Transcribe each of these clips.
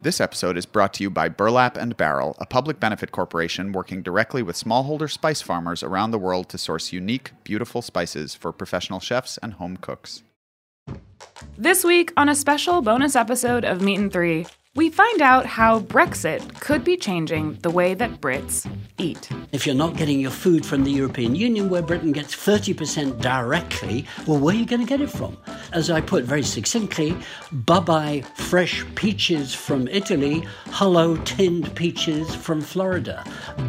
This episode is brought to you by Burlap and Barrel, a public benefit corporation working directly with smallholder spice farmers around the world to source unique, beautiful spices for professional chefs and home cooks. This week, on a special bonus episode of Meat and Three, we find out how Brexit could be changing the way that Brits eat. If you're not getting your food from the European Union, where Britain gets 30% directly, well, where are you going to get it from? As I put very succinctly, bye bye fresh peaches from Italy, hello tinned peaches from Florida.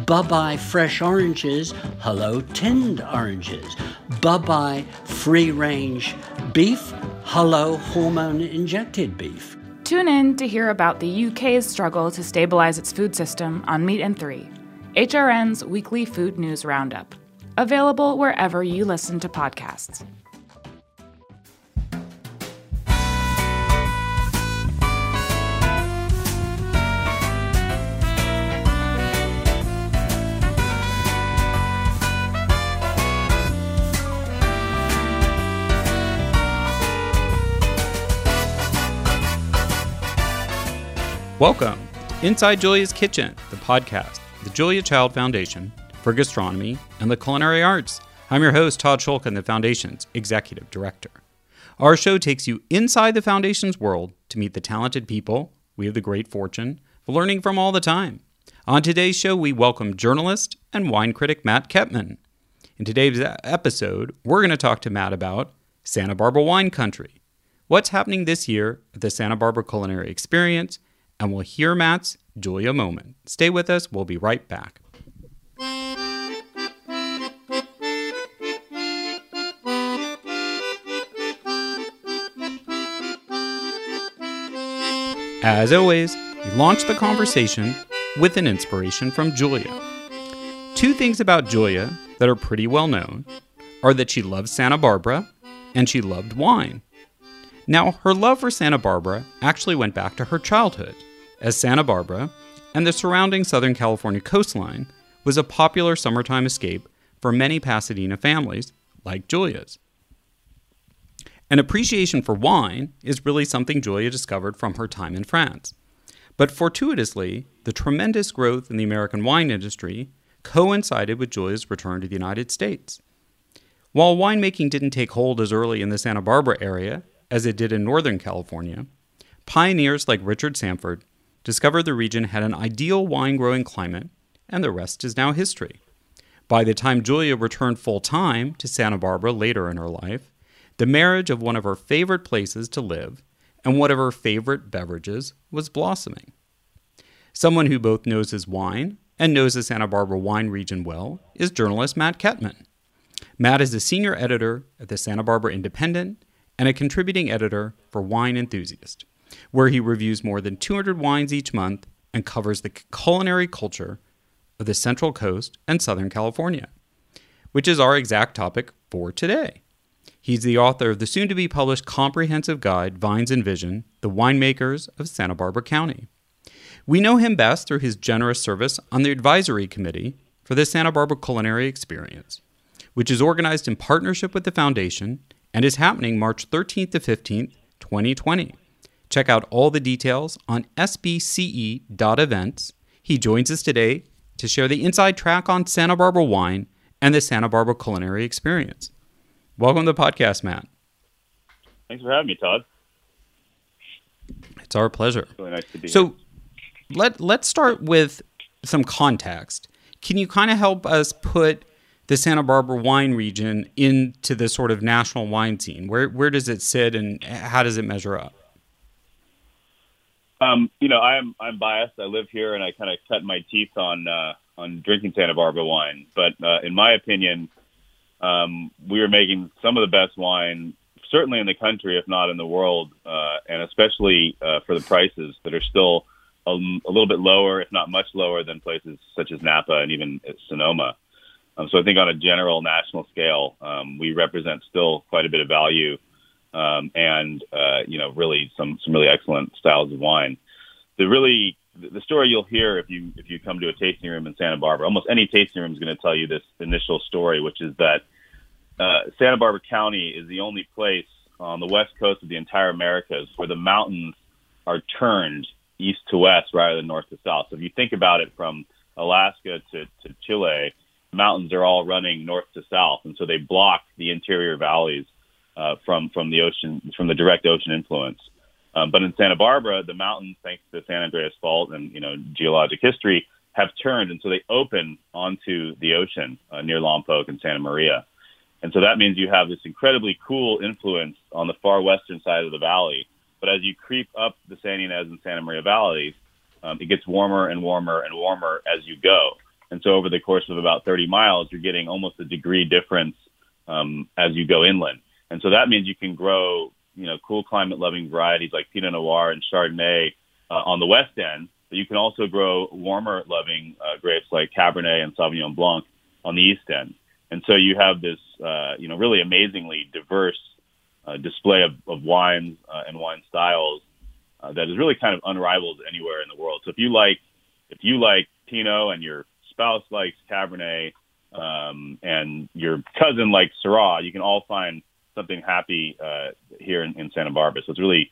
Bye bye fresh oranges, hello tinned oranges. Bye bye free range beef, hello hormone injected beef. Tune in to hear about the UK's struggle to stabilize its food system on Meat and Three, HRN's weekly food news roundup. Available wherever you listen to podcasts. Welcome, Inside Julia's Kitchen, the podcast, the Julia Child Foundation for Gastronomy and the Culinary Arts. I'm your host, Todd Schulkin, the Foundation's Executive Director. Our show takes you inside the Foundation's world to meet the talented people we have the great fortune of learning from all the time. On today's show, we welcome journalist and wine critic Matt Kettmann. In today's episode, we're going to talk to Matt about Santa Barbara Wine Country, what's happening this year at the Santa Barbara Culinary Experience, and we'll hear Matt's Julia moment. Stay with us, we'll be right back. As always, we launch the conversation with an inspiration from Julia. Two things about Julia that are pretty well known are that she loves Santa Barbara and she loved wine. Now, her love for Santa Barbara actually went back to her childhood as Santa Barbara and the surrounding Southern California coastline was a popular summertime escape for many Pasadena families like Julia's. An appreciation for wine is really something Julia discovered from her time in France. But fortuitously, the tremendous growth in the American wine industry coincided with Julia's return to the United States. While winemaking didn't take hold as early in the Santa Barbara area as it did in Northern California, pioneers like Richard Sanford discovered the region had an ideal wine growing climate, and the rest is now history. By the time Julia returned full time to Santa Barbara later in her life, the marriage of one of her favorite places to live and one of her favorite beverages was blossoming. Someone who both knows his wine and knows the Santa Barbara wine region well is journalist Matt Kettmann. Matt is a senior editor at the Santa Barbara Independent and a contributing editor for Wine Enthusiast where he reviews more than 200 wines each month and covers the culinary culture of the Central Coast and Southern California, which is our exact topic for today. He's the author of the soon to be published comprehensive guide, Vines and Vision The Winemakers of Santa Barbara County. We know him best through his generous service on the advisory committee for the Santa Barbara Culinary Experience, which is organized in partnership with the Foundation and is happening March 13th to 15th, 2020. Check out all the details on sbce.events. He joins us today to share the inside track on Santa Barbara wine and the Santa Barbara culinary experience. Welcome to the podcast, Matt. Thanks for having me, Todd. It's our pleasure. It's really nice to be so, here. let let's start with some context. Can you kind of help us put the Santa Barbara wine region into the sort of national wine scene? Where where does it sit, and how does it measure up? Um, you know, I'm I'm biased. I live here, and I kind of cut my teeth on uh, on drinking Santa Barbara wine. But uh, in my opinion, um, we are making some of the best wine, certainly in the country, if not in the world, uh, and especially uh, for the prices that are still a, a, little bit lower, if not much lower, than places such as Napa and even Sonoma. Um, so I think on a general national scale, um, we represent still quite a bit of value um, and uh, you know really some some really excellent styles of wine. The really the story you'll hear if you if you come to a tasting room in Santa Barbara, almost any tasting room is going to tell you this initial story, which is that uh, Santa Barbara County is the only place on the west coast of the entire Americas where the mountains are turned east to west rather than north to south. So if you think about it from Alaska to, to Chile, mountains are all running north to south, and so they block the interior valleys uh, from from the ocean from the direct ocean influence. Um, but in Santa Barbara, the mountains, thanks to the San Andreas Fault and you know geologic history, have turned, and so they open onto the ocean uh, near Lompoc and Santa Maria. And so that means you have this incredibly cool influence on the far western side of the valley. But as you creep up the San Ynez and Santa Maria valleys, um, it gets warmer and warmer and warmer as you go. And so over the course of about 30 miles, you're getting almost a degree difference um, as you go inland. And so that means you can grow, you know, cool climate loving varieties like Pinot Noir and Chardonnay uh, on the west end. But you can also grow warmer loving uh, grapes like Cabernet and Sauvignon Blanc on the east end. And so you have this, uh, you know, really amazingly diverse uh, display of, of wines uh, and wine styles uh, that is really kind of unrivaled anywhere in the world. So if you like, if you like Pinot and your spouse likes Cabernet um, and your cousin likes Syrah, you can all find something happy uh, here in, in Santa Barbara. So it's really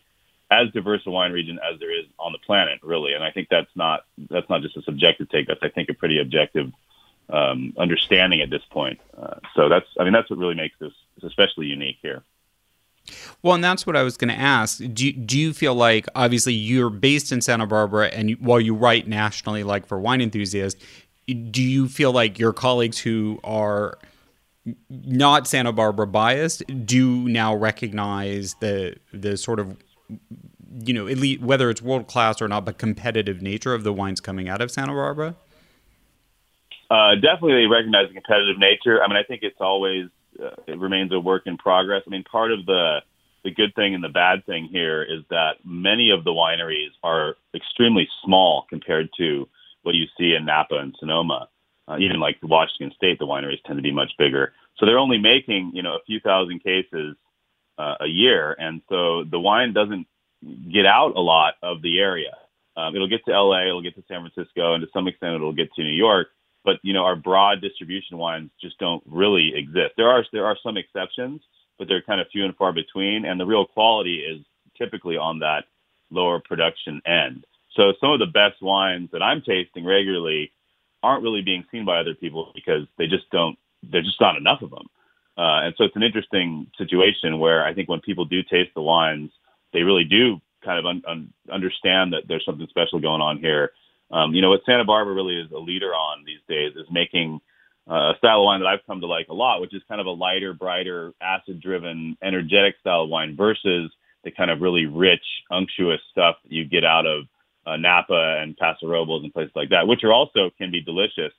as diverse a wine region as there is on the planet, really. And I think that's not that's not just a subjective take. That's I think a pretty objective um, understanding at this point. Uh, so that's, I mean, that's what really makes this especially unique here. Well, and that's what I was going to ask. Do you, do you feel like obviously you're based in Santa Barbara, and you, while you write nationally, like for wine enthusiasts, do you feel like your colleagues who are not Santa Barbara biased do now recognize the the sort of you know elite, whether it's world class or not, but competitive nature of the wines coming out of Santa Barbara? Uh, definitely, recognize the competitive nature. I mean, I think it's always uh, it remains a work in progress. I mean, part of the the good thing and the bad thing here is that many of the wineries are extremely small compared to what you see in Napa and Sonoma. Uh, even like Washington State, the wineries tend to be much bigger. So they're only making you know a few thousand cases uh, a year, and so the wine doesn't get out a lot of the area. Um, it'll get to LA, it'll get to San Francisco, and to some extent it'll get to New York but you know our broad distribution wines just don't really exist. There are there are some exceptions, but they're kind of few and far between, and the real quality is typically on that lower production end. So some of the best wines that I'm tasting regularly aren't really being seen by other people because they just don't. There's just not enough of them. Uh, and so it's an interesting situation where I think when people do taste the wines, they really do kind of un- un- understand that there's something special going on here um, you know, what Santa Barbara really is a leader on these days is making uh, a style of wine that I've come to like a lot, which is kind of a lighter, brighter, acid-driven, energetic style of wine versus the kind of really rich, unctuous stuff that you get out of uh, Napa and Paso Robles and places like that, which are also can be delicious.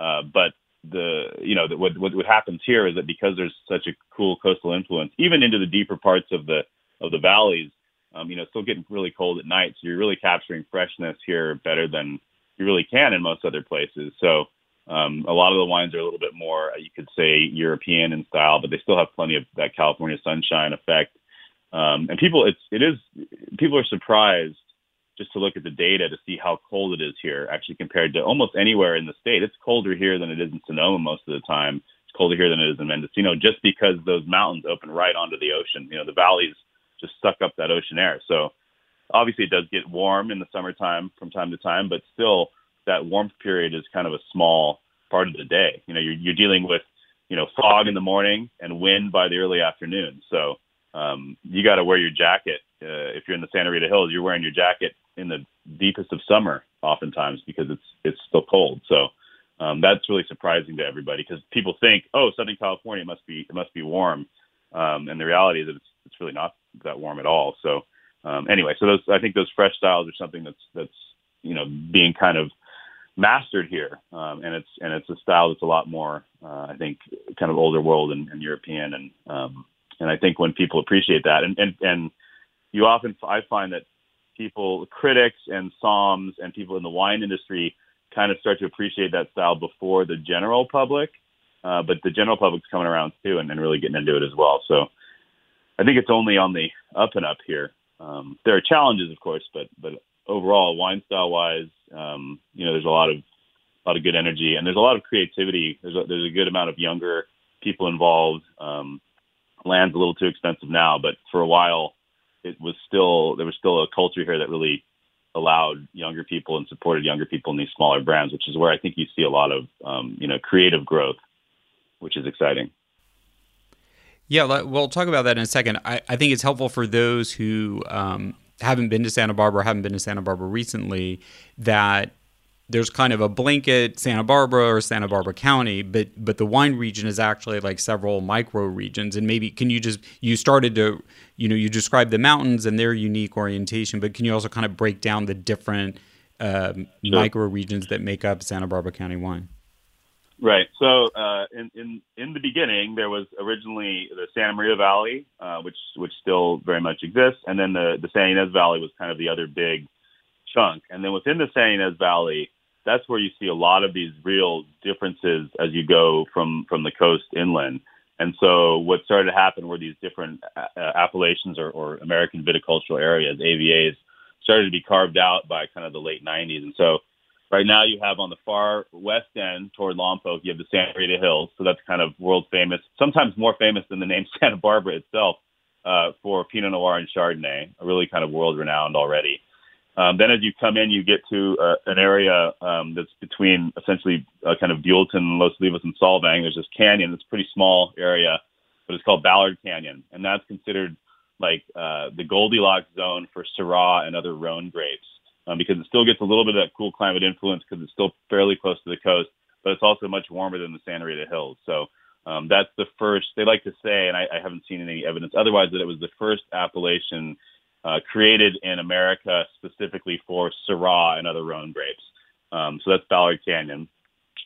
Uh, but the you know the, what, what what happens here is that because there's such a cool coastal influence, even into the deeper parts of the of the valleys, um, you know, still getting really cold at night. So you're really capturing freshness here better than you really can in most other places. So um, a lot of the wines are a little bit more, you could say, European in style, but they still have plenty of that California sunshine effect. Um, and people, it's it is people are surprised just to look at the data to see how cold it is here, actually compared to almost anywhere in the state. It's colder here than it is in Sonoma most of the time. It's colder here than it is in Mendocino, just because those mountains open right onto the ocean. You know, the valleys just suck up that ocean air. So obviously it does get warm in the summertime from time to time, but still that warmth period is kind of a small part of the day. You know, you're, you're dealing with, you know, fog in the morning and wind by the early afternoon. So um, you got to wear your jacket. Uh, if you're in the Santa Rita Hills, you're wearing your jacket in the deepest of summer oftentimes because it's, it's still cold. So um, that's really surprising to everybody because people think, oh, Southern California must be, it must be warm. Um, and the reality is that it's, it's really not that warm at all. So um, anyway, so those I think those fresh styles are something that's that's you know being kind of mastered here, um, and it's and it's a style that's a lot more uh, I think kind of older world and, and European, and um, and I think when people appreciate that, and and and you often I find that people critics and somms and people in the wine industry kind of start to appreciate that style before the general public. Uh, but the general public's coming around too and, and really getting into it as well. So I think it's only on the up and up here. Um, there are challenges, of course, but but overall, wine style wise, um, you know, there's a lot of a lot of good energy and there's a lot of creativity. There's a, there's a good amount of younger people involved. Um, land's a little too expensive now, but for a while, it was still there was still a culture here that really allowed younger people and supported younger people in these smaller brands, which is where I think you see a lot of um, you know creative growth, which is exciting. Yeah, we'll talk about that in a second. I, I think it's helpful for those who um, haven't been to Santa Barbara, haven't been to Santa Barbara recently, that there's kind of a blanket Santa Barbara or Santa Barbara County, but but the wine region is actually like several micro regions. And maybe can you just you started to you know you described the mountains and their unique orientation, but can you also kind of break down the different um, sure. micro regions that make up Santa Barbara County wine? Right. So uh, in, in in the beginning, there was originally the Santa Maria Valley, uh, which which still very much exists, and then the the San Ynez Valley was kind of the other big chunk. And then within the San Ynez Valley, that's where you see a lot of these real differences as you go from from the coast inland. And so what started to happen were these different uh, uh appellations or, or American viticultural areas, AVAs, started to be carved out by kind of the late 90s. And so right now you have on the far west end toward Lompoc, you have the Santa Rita Hills. So that's kind of world famous, sometimes more famous than the name Santa Barbara itself uh, for Pinot Noir and Chardonnay, really kind of world renowned already. Um, then as you come in, you get to uh, an area um, that's between essentially uh, kind of Buellton, Los Olivos, and Solvang. There's this canyon. It's a pretty small area, but it's called Ballard Canyon, and that's considered like uh, the Goldilocks zone for Syrah and other Rhone grapes um, because it still gets a little bit of that cool climate influence because it's still fairly close to the coast, but it's also much warmer than the Santa Rita Hills. So um, that's the first. They like to say, and I, I haven't seen any evidence otherwise, that it was the first appellation uh, created in America specifically for Syrah and other Rhone grapes. Um, so that's Ballard Canyon.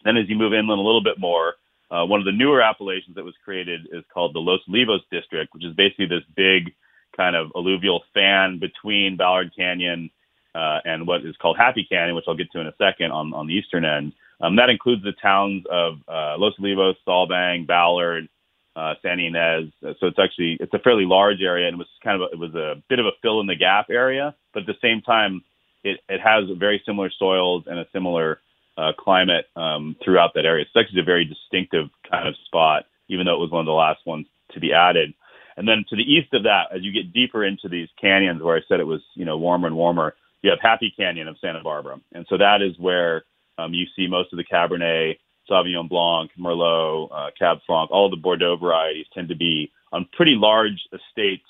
Then as you move inland a little bit more, uh, one of the newer appellations that was created is called the Los Olivos District, which is basically this big kind of alluvial fan between Ballard Canyon uh, and what is called Happy Canyon, which I'll get to in a second on, on the eastern end. Um, that includes the towns of uh, Los Olivos, Solvang, Ballard, uh, San Ynez. So it's actually it's a fairly large area, and it was kind of a, it was a bit of a fill in the gap area, but at the same time, it it has very similar soils and a similar uh, climate um, throughout that area. It's actually a very distinctive kind of spot, even though it was one of the last ones to be added. And then to the east of that, as you get deeper into these canyons, where I said it was you know warmer and warmer, you have Happy Canyon of Santa Barbara, and so that is where um, you see most of the Cabernet Sauvignon Blanc, Merlot, uh, Cab Franc, all the Bordeaux varieties tend to be on pretty large estates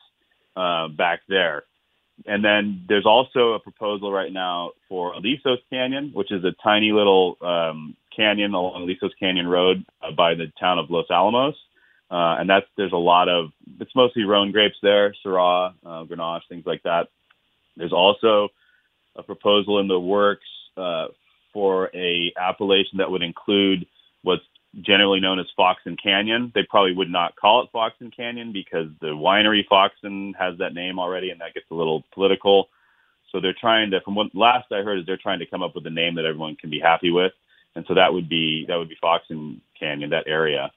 uh, back there. And then there's also a proposal right now for Alisos Canyon, which is a tiny little um, canyon along Alisos Canyon Road uh, by the town of Los Alamos. Uh, and that's there's a lot of it's mostly Rhone grapes there, Syrah, uh, Grenache, things like that. There's also a proposal in the works uh, for a appellation that would include what's generally known as Foxen Canyon. They probably would not call it Foxen Canyon because the winery Foxen has that name already, and that gets a little political. So they're trying to, from what last I heard, is they're trying to come up with a name that everyone can be happy with, and so that would be that would be Foxen Canyon, that area.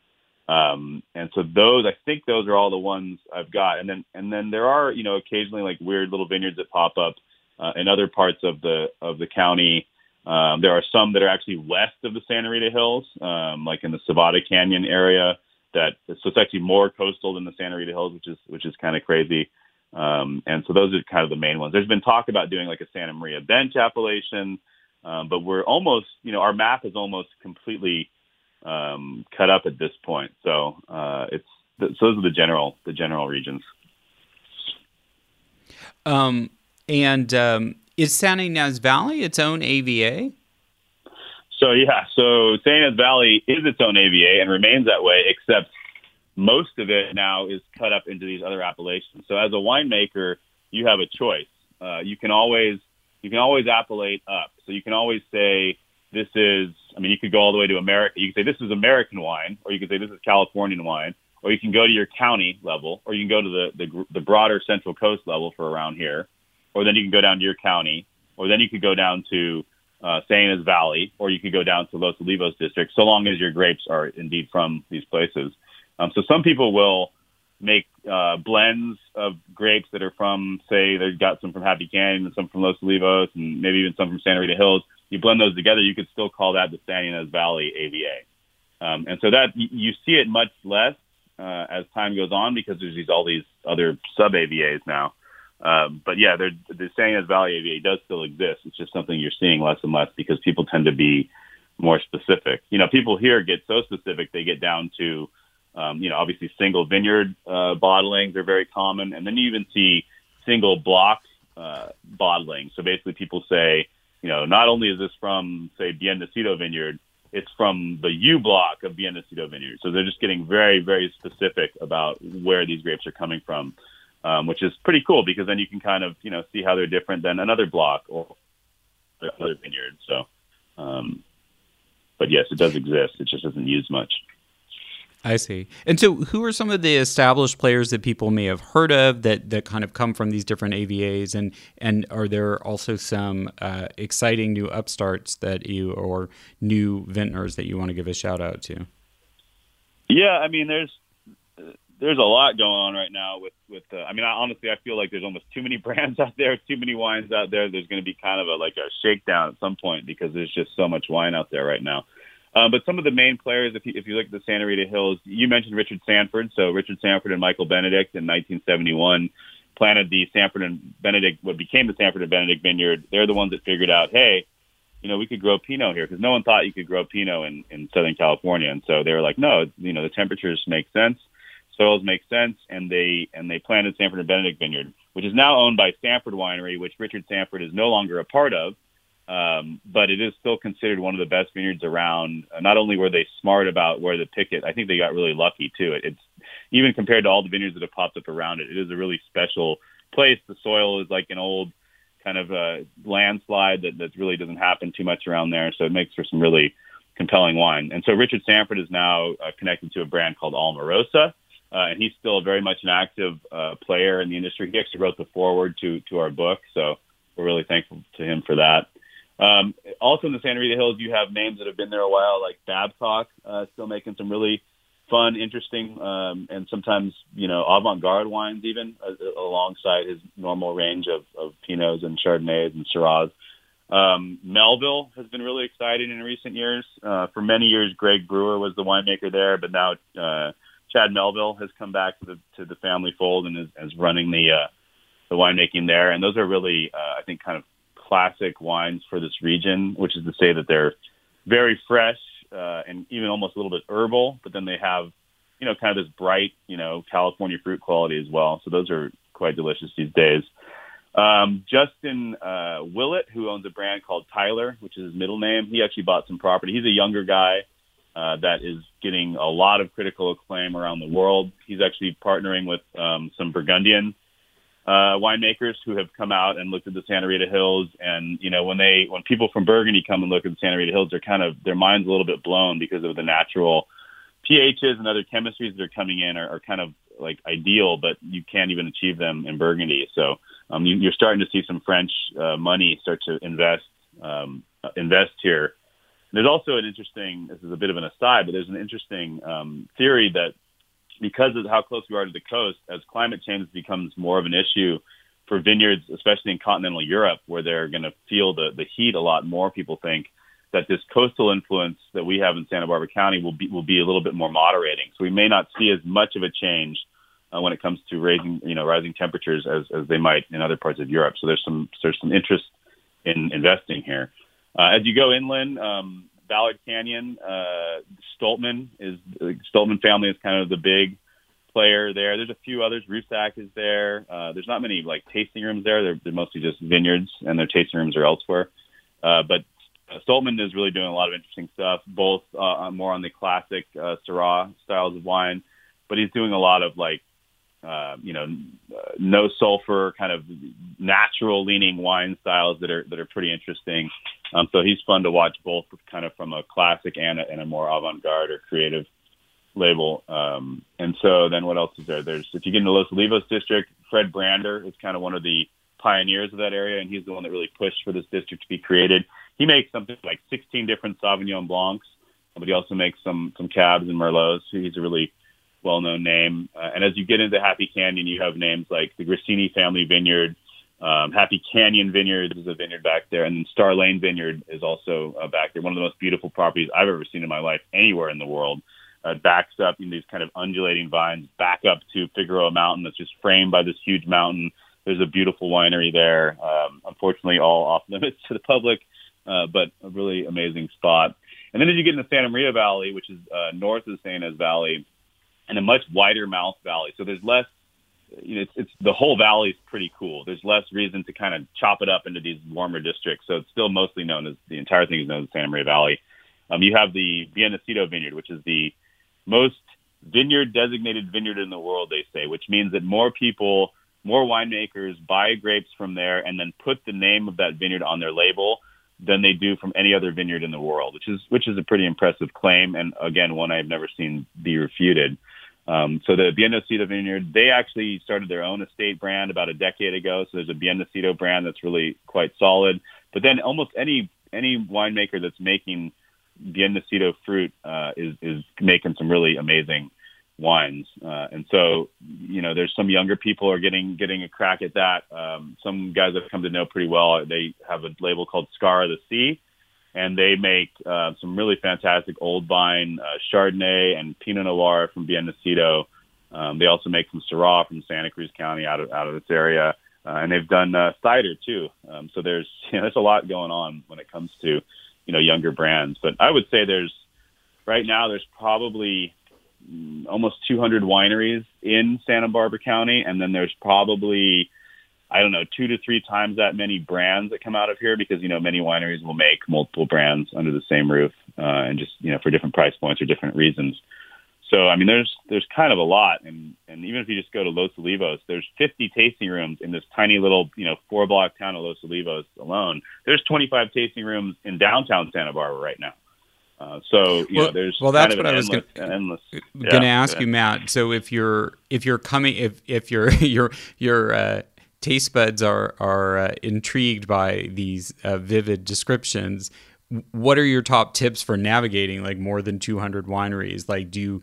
Um, and so those, I think those are all the ones I've got, and then and then there are you know occasionally like weird little vineyards that pop up uh, in other parts of the of the county um, there are some that are actually west of the Santa Rita Hills, um, like in the Cebada Canyon area. That so it's actually more coastal than the Santa Rita Hills, which is which is kind of crazy. Um, and so those are kind of the main ones. There's been talk about doing like a Santa Maria Bench appellation, um, but we're almost, you know, our map is almost completely um, cut up at this point. So uh, it's so those are the general the general regions. Um, and um, is San Ynez Valley its own AVA? So yeah, so San Ynez Valley is its own AVA and remains that way, except most of it now is cut up into these other appellations. So as a winemaker, you have a choice. Uh, you can always you can always appellate up. So you can always say this is. I mean, you could go all the way to America. You can say this is American wine, or you can say this is Californian wine, or you can go to your county level, or you can go to the the, the broader Central Coast level for around here or then you can go down to your county, or then you could go down to uh, San Valley, or you could go down to Los Olivos district, so long as your grapes are indeed from these places. Um, so some people will make uh, blends of grapes that are from, say, they've got some from Happy Canyon and some from Los Olivos, and maybe even some from Santa Rita Hills. You blend those together, you could still call that the San Valley AVA. Um, and so that you see it much less uh, as time goes on because there's these all these other sub AVAs now. Um, but yeah, they're, they're saying that Valley AVA does still exist. It's just something you're seeing less and less because people tend to be more specific. You know, people here get so specific they get down to, um, you know, obviously single vineyard uh, bottlings are very common, and then you even see single block uh, bottling. So basically, people say, you know, not only is this from say Bien Bendecido Vineyard, it's from the U block of Bien Bendecido Vineyard. So they're just getting very, very specific about where these grapes are coming from, um, which is pretty cool because then you can kind of you know see how they're different than another block or other vineyard. So. Um, but yes, it does exist. It just isn't used much. I see. And so, who are some of the established players that people may have heard of that, that kind of come from these different AVAs? And and are there also some uh, exciting new upstarts that you or new vintners that you want to give a shout out to? Yeah, I mean, there's there's a lot going on right now with with. Uh, I mean, I, honestly, I feel like there's almost too many brands out there, too many wines out there. There's going to be kind of a like a shakedown at some point because there's just so much wine out there right now. Um, but some of the main players, if you, if you look at the Santa Rita Hills, you mentioned Richard Sanford. So Richard Sanford and Michael Benedict in 1971 planted the Sanford and Benedict, what became the Sanford and Benedict vineyard. They're the ones that figured out, hey, you know, we could grow Pinot here because no one thought you could grow Pinot in, in Southern California. And so they were like, no, you know, the temperatures make sense, soils make sense, and they and they planted Sanford and Benedict vineyard, which is now owned by Sanford Winery, which Richard Sanford is no longer a part of. Um, but it is still considered one of the best vineyards around. Uh, not only were they smart about where to pick it, I think they got really lucky too. It, it's even compared to all the vineyards that have popped up around it, it is a really special place. The soil is like an old kind of uh, landslide that, that really doesn't happen too much around there. So it makes for some really compelling wine. And so Richard Sanford is now uh, connected to a brand called Alma Rosa. Uh, and he's still very much an active uh, player in the industry. He actually wrote the foreword to to our book, so we're really thankful to him for that. Um, also in the Santa Rita Hills, you have names that have been there a while, like Babcock, uh, still making some really fun, interesting, um, and sometimes you know avant-garde wines, even uh, alongside his normal range of, of Pinots and Chardonnays and Syrahs. Um, Melville has been really exciting in recent years. Uh, for many years, Greg Brewer was the winemaker there, but now uh, Chad Melville has come back to the to the family fold and is, is running the uh, the winemaking there. And those are really, uh, I think, kind of classic wines for this region, which is to say that they're very fresh uh, and even almost a little bit herbal, but then they have, you know, kind of this bright, you know, California fruit quality as well. So those are quite delicious these days. Um, Justin uh, Willett, who owns a brand called Tyler, which is his middle name, he actually bought some property. He's a younger guy uh, that is getting a lot of critical acclaim around the world. He's actually partnering with um, some Burgundian uh, winemakers who have come out and looked at the Santa Rita Hills. And you know, when they when people from Burgundy come and look at the Santa Rita Hills, they're kind of their minds a little bit blown because of the natural pHs and other chemistries that are coming in are, are kind of like ideal, but you can't even achieve them in Burgundy. So um, you, you're starting to see some French uh, money start to invest um, invest here. There's also an interesting. This is a bit of an aside, but there's an interesting um, theory that because of how close we are to the coast, as climate change becomes more of an issue for vineyards, especially in continental Europe, where they're going to feel the, the heat a lot more, people think that this coastal influence that we have in Santa Barbara County will be will be a little bit more moderating. So we may not see as much of a change uh, when it comes to raising, you know, rising temperatures as, as they might in other parts of Europe. So there's some there's some interest in investing here. Uh, as you go inland, um, Ballard Canyon. Uh, Stolpman is the Stolpman family is kind of the big player there. There's a few others. Rusack is there. Uh, there's not many like tasting rooms there. They're, they're mostly just vineyards, and their tasting rooms are elsewhere. Uh, but uh, Stolpman is really doing a lot of interesting stuff, both uh, more on the classic uh, Syrah styles of wine, but he's doing a lot of like uh, you know, no sulfur, kind of natural leaning wine styles that are that are pretty interesting. Um, so he's fun to watch both, kind of from a classic and a, and a more avant-garde or creative label. Um, and so then what else is there? There's if you get into Los Olivos district, Fred Brander is kind of one of the pioneers of that area, and he's the one that really pushed for this district to be created. He makes something like 16 different Sauvignon Blancs, but he also makes some some Cabs and Merlots. He's a really well-known name. Uh, and as you get into Happy Canyon, you have names like the Grassini Family Vineyard, um, Happy Canyon Vineyard is a vineyard back there, and Star Lane Vineyard is also uh, back there. One of the most beautiful properties I've ever seen in my life anywhere in the world. Uh, backs up in these kind of undulating vines, back up to Figueroa Mountain that's just framed by this huge mountain. there's a beautiful winery there. Um, unfortunately, all off limits to the public, uh, but a really amazing spot. And then as you get into Santa Maria Valley, which is uh, north of Santa Ynez Valley, and a much wider mouth valley, so there's less. You know, it's, it's the whole valley is pretty cool. There's less reason to kind of chop it up into these warmer districts. So it's still mostly known as the entire thing is known as Santa Maria Valley. Um, you have the Bien Nacido Vineyard, which is the most vineyard designated vineyard in the world, they say, which means that more people, more winemakers buy grapes from there and then put the name of that vineyard on their label than they do from any other vineyard in the world, which is which is a pretty impressive claim, and again, one I've never seen be refuted. Um, so the Bien Nacido Vineyard, they actually started their own estate brand about a decade ago. So there's a Bien Nacido brand that's really quite solid. But then almost any any winemaker that's making Bien Nacido fruit uh, is is making some really amazing wines. Uh, and so, you know, there's some younger people are getting getting a crack at that. Um, some guys I've come to know pretty well. They have a label called Scar of the Sea, and they make uh, some really fantastic old vine uh, Chardonnay and Pinot Noir from Bien Nacido. Um, they also make some Syrah from Santa Cruz County out of out of this area, uh, and they've done uh, cider too. Um, so there's you know, there's a lot going on when it comes to you know younger brands. But I would say there's right now there's probably mm, almost 200 wineries in Santa Barbara County, and then there's probably I don't know two to three times that many brands that come out of here because you know many wineries will make multiple brands under the same roof uh, and just you know for different price points or different reasons. So I mean, there's there's kind of a lot, and and even if you just go to Los Olivos, there's 50 tasting rooms in this tiny little you know four block town of Los Olivos alone. There's 25 tasting rooms in downtown Santa Barbara right now. Uh, so you well, know, there's well, that's what I endless, was gonna, endless. going to ask you, Matt. So if you're if you're coming if if your your your uh, taste buds are are uh, intrigued by these uh, vivid descriptions, what are your top tips for navigating like more than 200 wineries? Like do you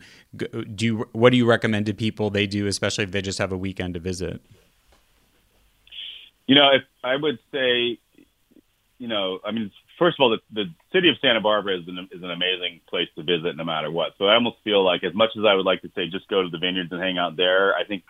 do you what do you recommend to people they do especially if they just have a weekend to visit? You know if i would say you know i mean first of all the, the city of santa barbara is an, is an amazing place to visit no matter what. So i almost feel like as much as i would like to say just go to the vineyards and hang out there i think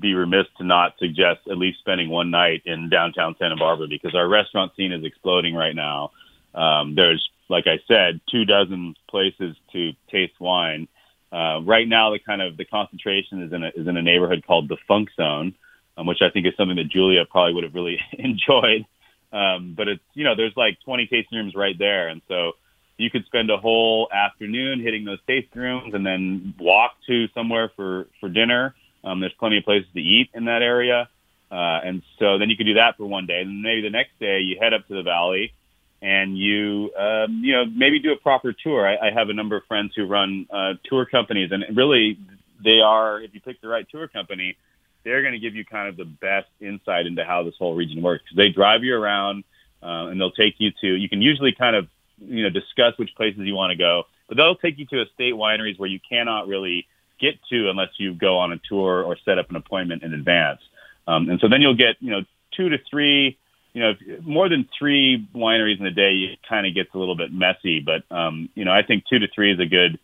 be remiss to not suggest at least spending one night in downtown santa barbara because our restaurant scene is exploding right now um, there's, like I said, two dozen places to taste wine. Uh, right now, the kind of the concentration is in a is in a neighborhood called the Funk Zone, um, which I think is something that Julia probably would have really enjoyed. Um, but it's you know there's like 20 tasting rooms right there, and so you could spend a whole afternoon hitting those tasting rooms and then walk to somewhere for for dinner. Um, there's plenty of places to eat in that area, uh, and so then you could do that for one day, and maybe the next day you head up to the valley and you um, you know maybe do a proper tour. I, I have a number of friends who run uh, tour companies, and really they are if you pick the right tour company, they're going to give you kind of the best insight into how this whole region works they drive you around uh, and they'll take you to. You can usually kind of you know discuss which places you want to go, but they'll take you to estate wineries where you cannot really get to unless you go on a tour or set up an appointment in advance. Um, and so then you'll get you know two to three you know, more than three wineries in a day, it kind of gets a little bit messy. But um, you know, I think two to three is a good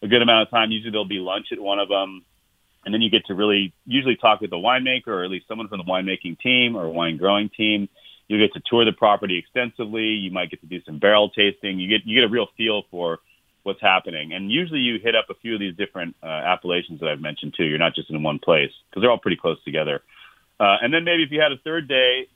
a good amount of time. Usually there'll be lunch at one of them, and then you get to really usually talk with the winemaker or at least someone from the winemaking team or wine growing team. You get to tour the property extensively. You might get to do some barrel tasting. You get you get a real feel for what's happening. And usually you hit up a few of these different uh, appellations that I've mentioned too. You're not just in one place because they're all pretty close together. Uh, and then maybe if you had a third day,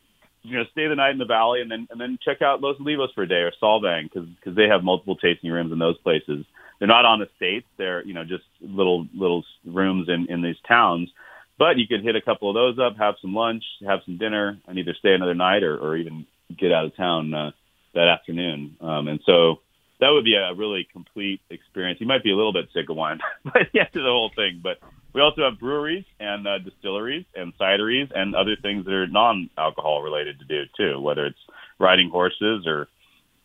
you know, stay the night in the valley and then and then check out Los Olivos for a day or Solvang because because they have multiple tasting rooms in those places. They're not on estates; they're you know just little little rooms in in these towns. But you could hit a couple of those up, have some lunch, have some dinner, and either stay another night or, or even get out of town uh, that afternoon. Um, and so that would be a really complete experience. You might be a little bit sick of wine by the end of the whole thing, but we also have breweries and uh, distilleries and cideries and other things that are non-alcohol related to do too, whether it's riding horses or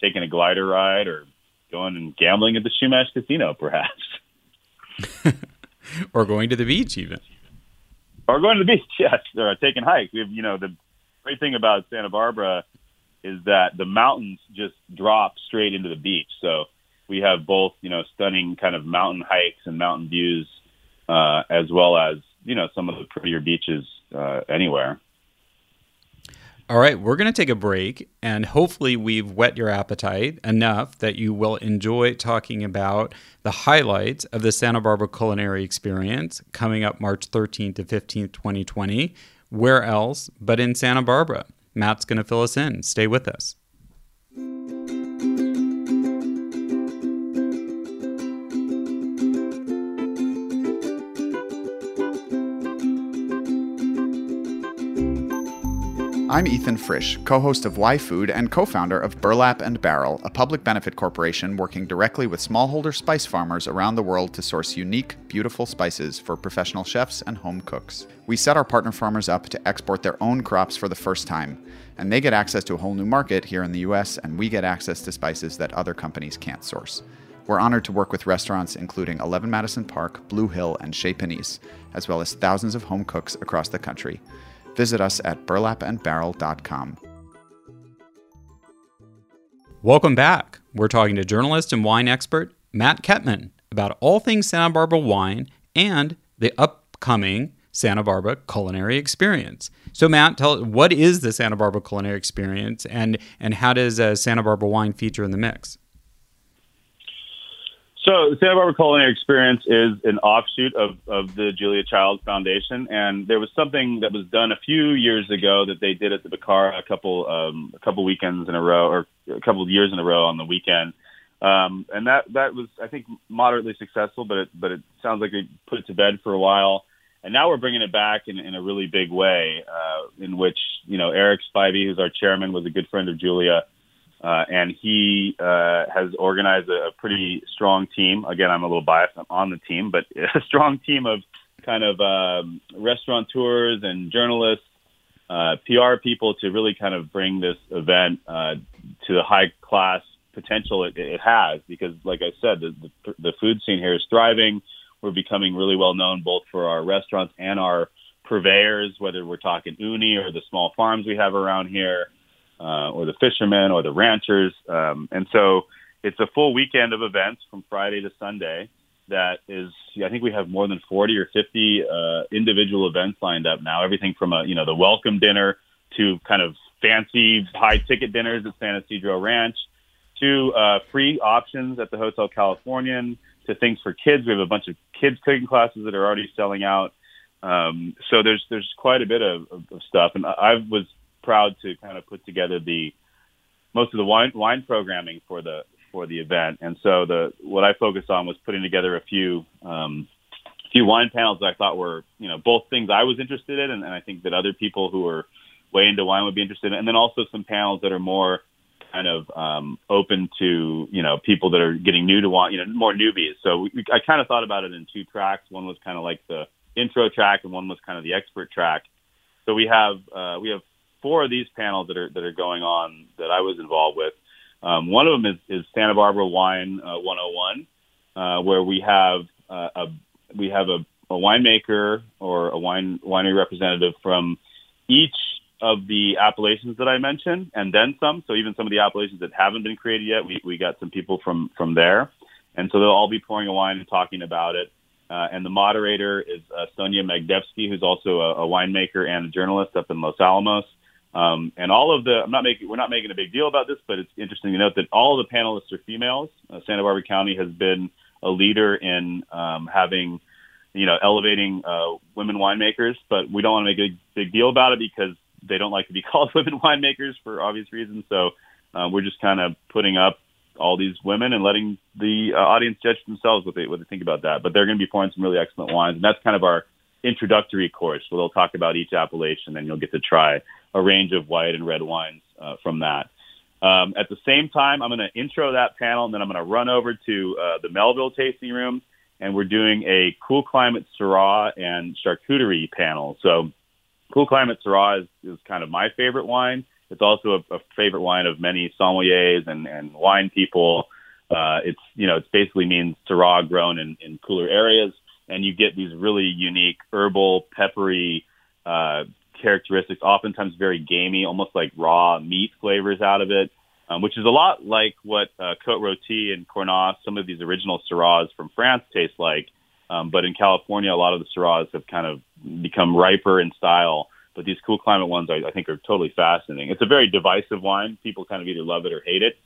taking a glider ride or going and gambling at the Chumash Casino, perhaps. or going to the beach, even. Or going to the beach, yes, or taking hikes. We have, you know, the great thing about Santa Barbara is that the mountains just drop straight into the beach. So we have both, you know, stunning kind of mountain hikes and mountain views uh, as well as you know some of the prettier beaches uh, anywhere. All right, we're going to take a break, and hopefully, we've whet your appetite enough that you will enjoy talking about the highlights of the Santa Barbara Culinary Experience coming up March 13th to 15th, 2020. Where else but in Santa Barbara? Matt's going to fill us in. Stay with us. I'm Ethan Frisch, co host of Why Food and co founder of Burlap and Barrel, a public benefit corporation working directly with smallholder spice farmers around the world to source unique, beautiful spices for professional chefs and home cooks. We set our partner farmers up to export their own crops for the first time, and they get access to a whole new market here in the US, and we get access to spices that other companies can't source. We're honored to work with restaurants including 11 Madison Park, Blue Hill, and Chez Panisse, as well as thousands of home cooks across the country. Visit us at burlapandbarrel.com. Welcome back. We're talking to journalist and wine expert Matt Kettmann about all things Santa Barbara wine and the upcoming Santa Barbara culinary experience. So, Matt, tell what is the Santa Barbara culinary experience, and and how does uh, Santa Barbara wine feature in the mix? So, Santa Barbara Culinary Experience is an offshoot of, of the Julia Child Foundation, and there was something that was done a few years ago that they did at the Bacara a couple um, a couple weekends in a row, or a couple of years in a row on the weekend, um, and that that was I think moderately successful, but it, but it sounds like they put it to bed for a while, and now we're bringing it back in, in a really big way, uh, in which you know Eric Spivey, who's our chairman, was a good friend of Julia uh, and he uh, has organized a, a pretty strong team. Again, I'm a little biased I'm on the team, but a strong team of kind of um, restaurateurs and journalists, uh, PR people to really kind of bring this event uh, to the high class potential it, it has. Because, like I said, the, the, the food scene here is thriving. We're becoming really well known both for our restaurants and our purveyors, whether we're talking uni or the small farms we have around here uh, or the fishermen or the ranchers. Um, and so it's a full weekend of events from Friday to Sunday. That is, I think we have more than 40 or 50 uh, individual events lined up now. Everything from a, you know, the welcome dinner to kind of fancy high ticket dinners at San Ysidro Ranch to uh, free options at the Hotel Californian to things for kids. We have a bunch of kids cooking classes that are already selling out. Um, so there's there's quite a bit of, of, of stuff, and I was proud to kind of put together the most of the wine wine programming for the for the event. And so the what I focused on was putting together a few um, few wine panels that I thought were you know both things I was interested in, and, and I think that other people who are way into wine would be interested in, and then also some panels that are more kind of um, open to you know people that are getting new to wine, you know, more newbies. So we, I kind of thought about it in two tracks. One was kind of like the intro track, and one was kind of the expert track. So we have uh, we have four of these panels that are that are going on that I was involved with. Um, one of them is, is Santa Barbara Wine uh, 101, uh, where we have uh, a we have a, a winemaker or a wine winery representative from each of the appellations that I mentioned, and then some. So even some of the appellations that haven't been created yet, we, we got some people from from there, and so they'll all be pouring a wine and talking about it. Uh, and the moderator is uh, Sonja Magdevski, who's also a, a winemaker and a journalist up in Los Alamos. Um, and all of the, I'm not making, we're not making a big deal about this, but it's interesting to note that all of the panelists are females. Uh, Santa Barbara County has been a leader in um, having, you know, elevating uh, women winemakers, but we don't want to make a big deal about it because they don't like to be called women winemakers for obvious reasons. So uh, we're just kind of putting up all these women and letting the uh, audience judge themselves what they what they think about that. But they're going to be pouring some really excellent wines, and that's kind of our introductory course where they'll talk about each appellation, and you'll get to try a range of white and red wines uh, from that. Um, at the same time, I'm going to intro that panel, and then I'm going to run over to uh, the Melville tasting room, and we're doing a cool climate Syrah and charcuterie panel. So, cool climate Syrah is, is kind of my favorite wine. It's also a, a favorite wine of many sommeliers and, and wine people. Uh, it's you know it basically means Syrah grown in, in cooler areas, and you get these really unique herbal, peppery, uh, characteristics, oftentimes very gamey, almost like raw meat flavors out of it, um, which is a lot like what uh, Cote Rôtie and Cornas, some of these original Syrahs from France taste like. Um, but in California, a lot of the Syrahs have kind of become riper in style but these cool climate ones I, I think are totally fascinating. It's a very divisive wine. People kind of either love it or hate it.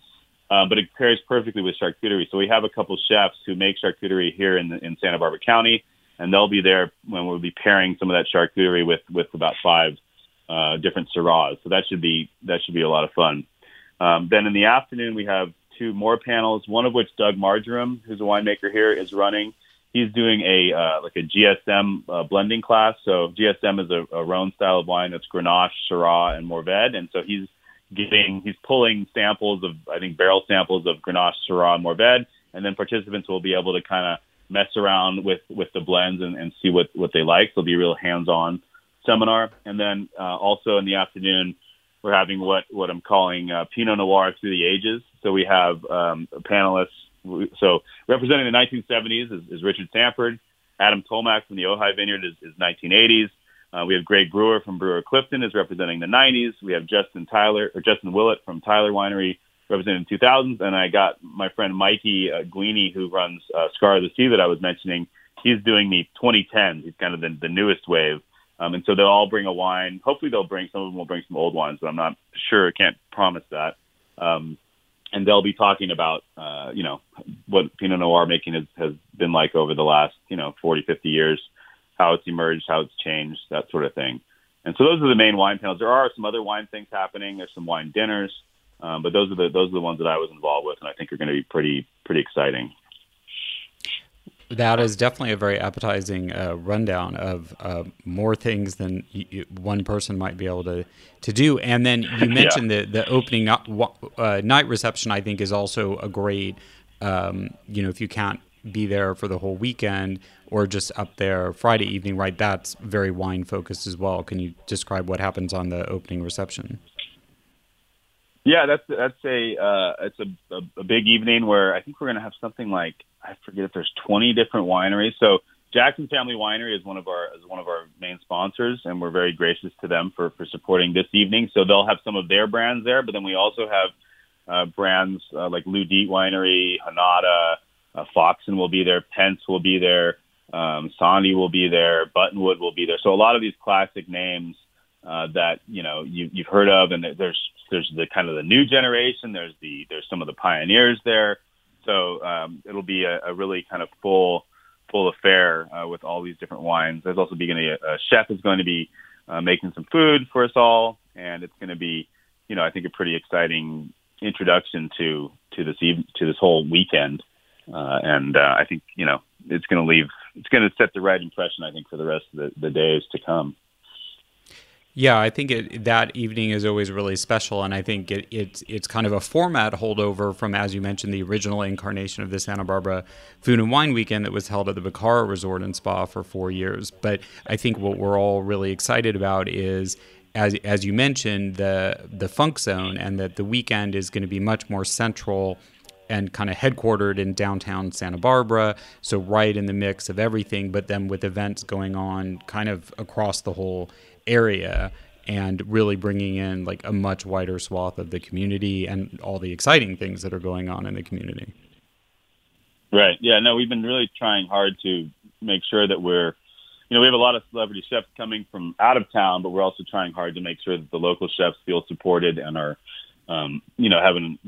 Um, but it pairs perfectly with charcuterie. So we have a couple chefs who make charcuterie here in, in Santa Barbara County, and they'll be there when we'll be pairing some of that charcuterie with with about five uh, different Syrahs. So that should be that should be a lot of fun. Um, then in the afternoon we have two more panels. One of which Doug Margerum, who's a winemaker here, is running. He's doing a uh, like a GSM uh, blending class. So GSM is a, a Rhone style of wine that's Grenache, Syrah, and Mourvedre, and so he's getting he's pulling samples of I think barrel samples of Grenache, Syrah, and Mourvedre, and then participants will be able to kind of mess around with with the blends and, and see what what they like. So it'll be a real hands-on seminar, and then uh, also in the afternoon we're having what what I'm calling uh, Pinot Noir through the ages. So we have um, panelists. So representing the 1970s is, is Richard Sanford. Adam Tolmach from the Ojai Vineyard is, is 1980s. Uh, we have Greg Brewer from Brewer Clifton is representing the 90s. We have Justin Tyler or Justin Willett from Tyler Winery representing the 2000s, and I got my friend Mikey uh, Giugni who runs uh, Scar of the Sea that I was mentioning. He's doing the 2010s. He's kind of the, the newest wave, um, and so they'll all bring a wine. Hopefully, they'll bring some of them will bring some old wines, but I'm not sure. I can't promise that. Um, and they'll be talking about uh, you know what Pinot Noir making has, has been like over the last you know 40, 50 years how it's emerged, how it's changed, that sort of thing. And so those are the main wine panels. There are some other wine things happening. There's some wine dinners, um, but those are the those are the ones that I was involved with, and I think are going to be pretty pretty exciting. That is definitely a very appetizing uh, rundown of uh, more things than y- one person might be able to, to do. And then you mentioned yeah. the the opening uh, night reception. I think is also a great. Um, you know, if you can't be there for the whole weekend or just up there Friday evening, right? That's very wine focused as well. Can you describe what happens on the opening reception? Yeah, that's that's a uh, it's a, a, a big evening where I think we're going to have something like I forget if there's 20 different wineries. So Jackson Family Winery is one of our is one of our main sponsors, and we're very gracious to them for for supporting this evening. So they'll have some of their brands there, but then we also have uh, brands uh, like Lieu Dit Winery, Hanada, uh, Foxen will be there, Pence will be there, um, Sandhi will be there, Buttonwood will be there. So a lot of these classic names uh, that you know you, you've heard of, and there's there's the kind of the new generation. There's the there's some of the pioneers there. So um, it'll be a, a really kind of full full affair uh, with all these different wines. There's also being a, a chef is going to be uh, making some food for us all, and it's going to be you know I think a pretty exciting introduction to to this even to this whole weekend. Uh, and uh, I think you know it's going to leave it's going to set the right impression. I think for the rest of the, the days to come. Yeah, I think it, that evening is always really special, and I think it, it's it's kind of a format holdover from, as you mentioned, the original incarnation of the Santa Barbara Food and Wine Weekend that was held at the Bacara Resort and Spa for four years. But I think what we're all really excited about is as as you mentioned, the the funk zone, and that the weekend is going to be much more central and kind of headquartered in downtown Santa Barbara, so right in the mix of everything, but then with events going on kind of across the whole area and really bringing in like a much wider swath of the community and all the exciting things that are going on in the community. Right. Yeah, no, we've been really trying hard to make sure that we're you know, we have a lot of celebrity chefs coming from out of town, but we're also trying hard to make sure that the local chefs feel supported and are, um, you know, having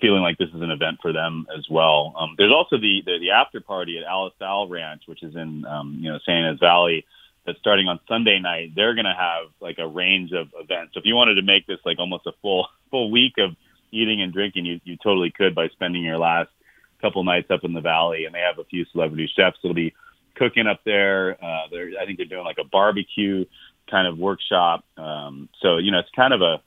feeling like this is an event for them as well. Um, there's also the, the, the after party at Alisal Ranch, which is in um, you know Santa Ynez Valley, that's starting on Sunday night. They're going to have like a range of events. So if you wanted to make this like almost a full full week of eating and drinking, you you totally could by spending your last couple nights up in the valley. And they have a few celebrity chefs that'll be cooking up there. Uh, they're I think they're doing like a barbecue kind of workshop. Um, so you know it's kind of a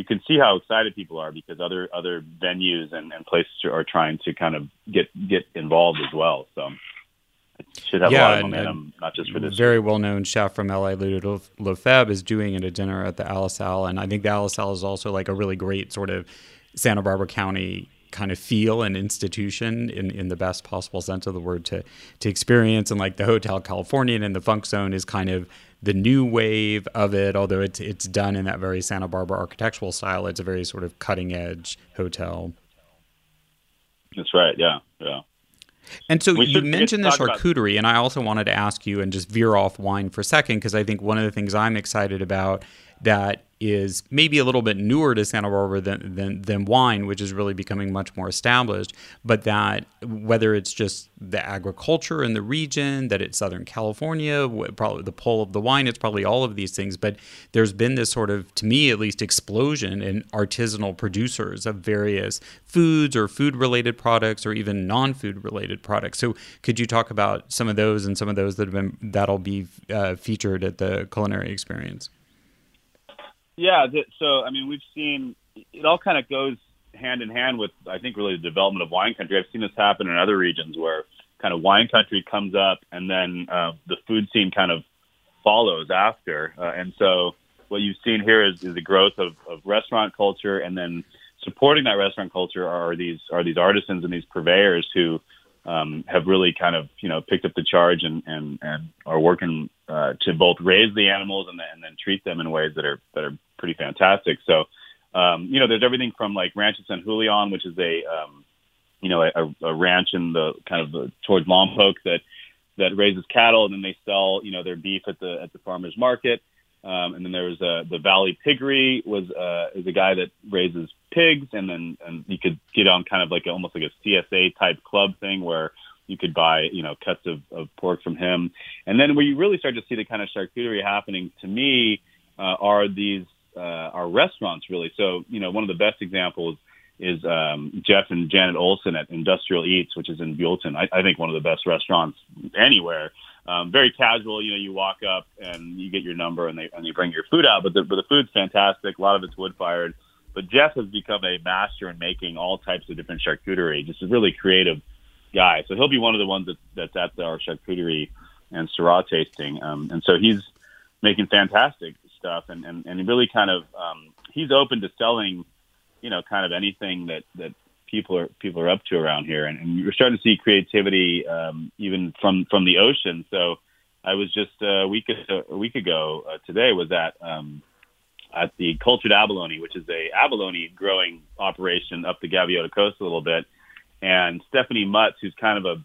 you can see how excited people are because other other venues and, and places are trying to kind of get get involved as well. So it should have yeah, a lot of momentum, not just for this. Very well known chef from LA, Ludo Lefebvre, is doing it a dinner at the Alisal, and I think the Alisal is also like a really great sort of Santa Barbara County kind of feel an institution in, in the best possible sense of the word to to experience and like the hotel californian and the funk zone is kind of the new wave of it, although it's it's done in that very Santa Barbara architectural style. It's a very sort of cutting edge hotel. That's right. Yeah, yeah. And so We you mentioned the charcuterie, and I also wanted to ask you and just veer off wine for a second because I think one of the things I'm excited about that is maybe a little bit newer to Santa Barbara than, than, than wine, which is really becoming much more established, but that whether it's just the agriculture in the region, that it's Southern California, probably the pull of the wine, it's probably all of these things, but there's been this sort of, to me at least, explosion in artisanal producers of various foods or food related products or even non food related products. So could you talk about some of those and some of those that have been, that'll be uh, featured at the culinary experience? Yeah, th- so I mean, we've seen it all kind of goes hand in hand with I think really the development of wine country. I've seen this happen in other regions where kind of wine country comes up and then uh, the food scene kind of follows after. Uh, and so what you've seen here is, is the growth of, of restaurant culture, and then supporting that restaurant culture are these are these artisans and these purveyors who um, have really kind of you know picked up the charge and and, and are working uh, to both raise the animals and then, and then treat them in ways that are that are pretty fantastic. So um, you know there's everything from like Rancho San Julian, which is a um, you know a, a ranch in the kind of the, towards Lompoc that that raises cattle and then they sell you know their beef at the at the farmers market. Um, and then there was uh, the Valley Piggery was uh, is a guy that raises pigs, and then and you could get on kind of like a, almost like a CSA type club thing where you could buy you know cuts of, of pork from him. And then where you really start to see the kind of charcuterie happening to me uh, are these uh, are restaurants really. So you know one of the best examples is um, Jeff and Janet Olsson at Industrial Eats, which is in Buellton. I, I think one of the best restaurants anywhere. Um, very casual. You know, you walk up and you get your number, and they and they bring your food out. But the but the food's fantastic. A lot of it's wood fired. But Jeff has become a master in making all types of different charcuterie. Just a really creative guy. So he'll be one of the ones that, that's at our charcuterie and Syrah tasting. Um, and so he's making fantastic stuff, and and and really kind of um, he's open to selling, you know, kind of anything that that people are people are up to around here, and, and we're starting to see creativity um, even from from the ocean. So I was just uh, a week a week ago uh, today was at um, at the Cultured Abalone, which is a abalone growing operation up the Gaviota Coast a little bit, and Stephanie Mutz, who's kind of a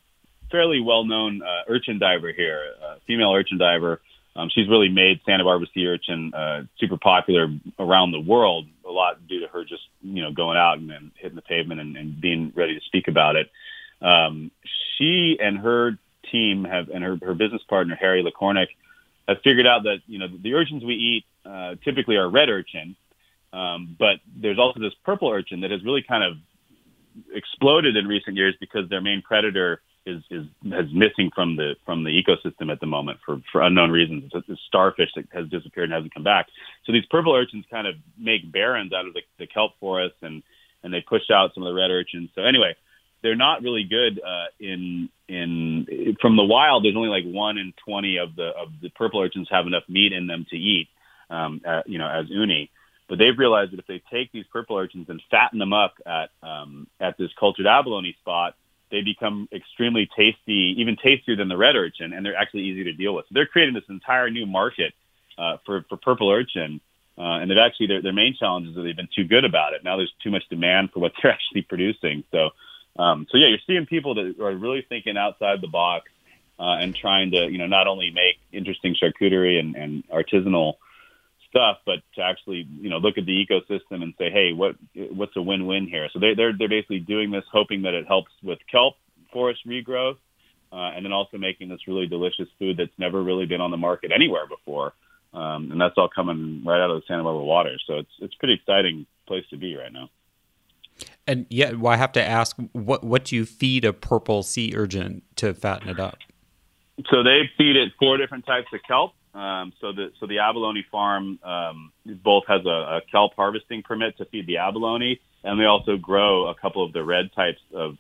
fairly well known uh, urchin diver here, uh, female urchin diver. Um, she's really made Santa Barbara sea urchin uh, super popular around the world, a lot due to her just you know going out and, and hitting the pavement and, and being ready to speak about it. Um, she and her team have, and her, her business partner Harry Liquornik, have figured out that you know the urchins we eat uh, typically are red urchin, um, but there's also this purple urchin that has really kind of exploded in recent years because their main predator is is has missing from the from the ecosystem at the moment for for unknown reasons. It's a starfish that has disappeared and hasn't come back. So these purple urchins kind of make barrens out of the, the kelp forest and and they push out some of the red urchins. So anyway, they're not really good uh, in in from the wild. There's only like one in twenty of the of the purple urchins have enough meat in them to eat, um, uh, you know, as uni. But they've realized that if they take these purple urchins and fatten them up at um, at this cultured abalone spot, they become extremely tasty, even tastier than the red urchin, and they're actually easy to deal with. So they're creating this entire new market uh, for for purple urchin, uh, and they've actually their, their main challenge is that they've been too good about it. Now there's too much demand for what they're actually producing. So, um, so yeah, you're seeing people that are really thinking outside the box uh, and trying to you know not only make interesting charcuterie and, and artisanal stuff, but to actually you know look at the ecosystem and say, hey, what what's a win-win here? So they, they're they're basically doing this, hoping that it helps with kelp forest regrowth, uh, and then also making this really delicious food that's never really been on the market anywhere before, um, and that's all coming right out of the Santa Barbara water. So it's it's a pretty exciting place to be right now. And yeah, well, I have to ask, what what do you feed a purple sea urchin to fatten it up? So they feed it four different types of kelp. Um, so the so the abalone farm um, both has a, a kelp harvesting permit to feed the abalone, and they also grow a couple of the red types of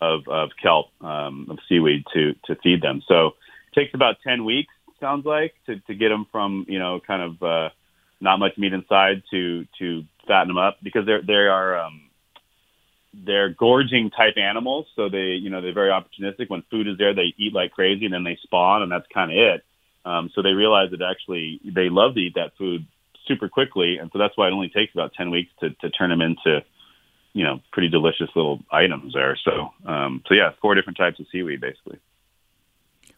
of, of kelp um, of seaweed to to feed them. So it takes about ten weeks, sounds like, to, to get them from you know kind of uh, not much meat inside to to fatten them up because they're they are um, they're gorging type animals. So they you know they're very opportunistic. When food is there, they eat like crazy, and then they spawn, and that's kind of it. Um, so they realize that actually they love to eat that food super quickly, and so that's why it only takes about ten weeks to, to turn them into you know pretty delicious little items there. So um, so yeah, four different types of seaweed basically.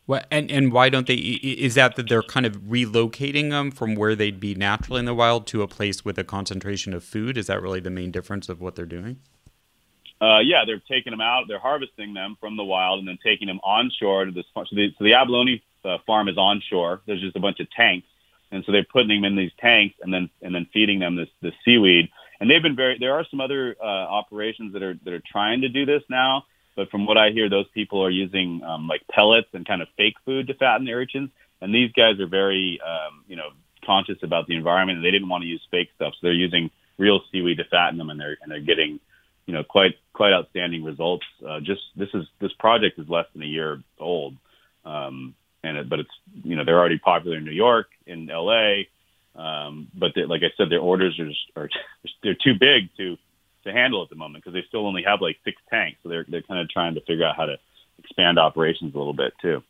Well, and and why don't they? Is that that they're kind of relocating them from where they'd be naturally in the wild to a place with a concentration of food? Is that really the main difference of what they're doing? Uh, yeah, they're taking them out. They're harvesting them from the wild and then taking them onshore to this. So the, so the abalone uh, farm is onshore. There's just a bunch of tanks, and so they're putting them in these tanks and then and then feeding them this this seaweed. And they've been very. There are some other uh, operations that are that are trying to do this now. But from what I hear, those people are using um, like pellets and kind of fake food to fatten the urchins. And these guys are very, um, you know, conscious about the environment. And they didn't want to use fake stuff, so they're using real seaweed to fatten them, and they're and they're getting, you know, quite quite outstanding results. Uh, just this is this project is less than a year old, um, and it, but it's you know they're already popular in New York, in L.A. Um, but like I said, their orders are just are they're too big to to handle at the moment because they still only have like six tanks. So they're they're kind of trying to figure out how to expand operations a little bit too.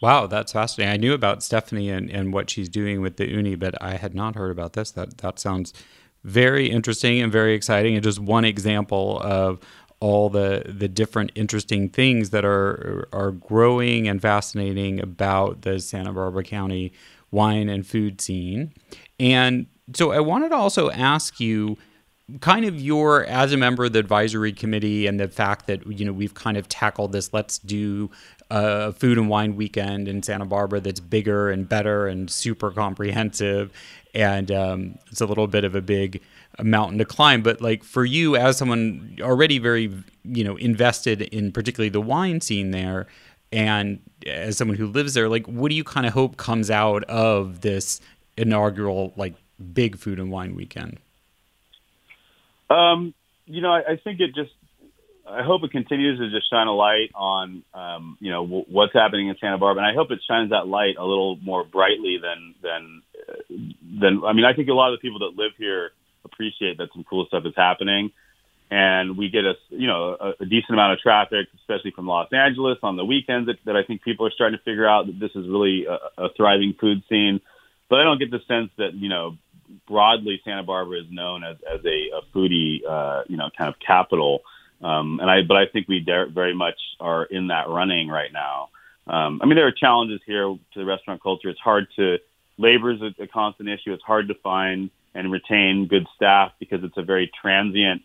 Wow, that's fascinating. I knew about Stephanie and, and what she's doing with the uni, but I had not heard about this. That that sounds very interesting and very exciting, and just one example of all the the different interesting things that are are growing and fascinating about the Santa Barbara County wine and food scene. And so I wanted to also ask you kind of your as a member of the advisory committee and the fact that you know we've kind of tackled this let's do a food and wine weekend in santa barbara that's bigger and better and super comprehensive and um, it's a little bit of a big mountain to climb but like for you as someone already very you know invested in particularly the wine scene there and as someone who lives there like what do you kind of hope comes out of this inaugural like big food and wine weekend um, you know, I, I think it just. I hope it continues to just shine a light on, um, you know, w- what's happening in Santa Barbara, and I hope it shines that light a little more brightly than than than. I mean, I think a lot of the people that live here appreciate that some cool stuff is happening, and we get a you know a, a decent amount of traffic, especially from Los Angeles on the weekends. That, that I think people are starting to figure out that this is really a, a thriving food scene. But I don't get the sense that you know broadly Santa Barbara is known as as a, a foodie, uh, you know, kind of capital. Um, and I, but I think we very much are in that running right now. Um, I mean, there are challenges here to the restaurant culture. It's hard to labor is a, a constant issue. It's hard to find and retain good staff because it's a very transient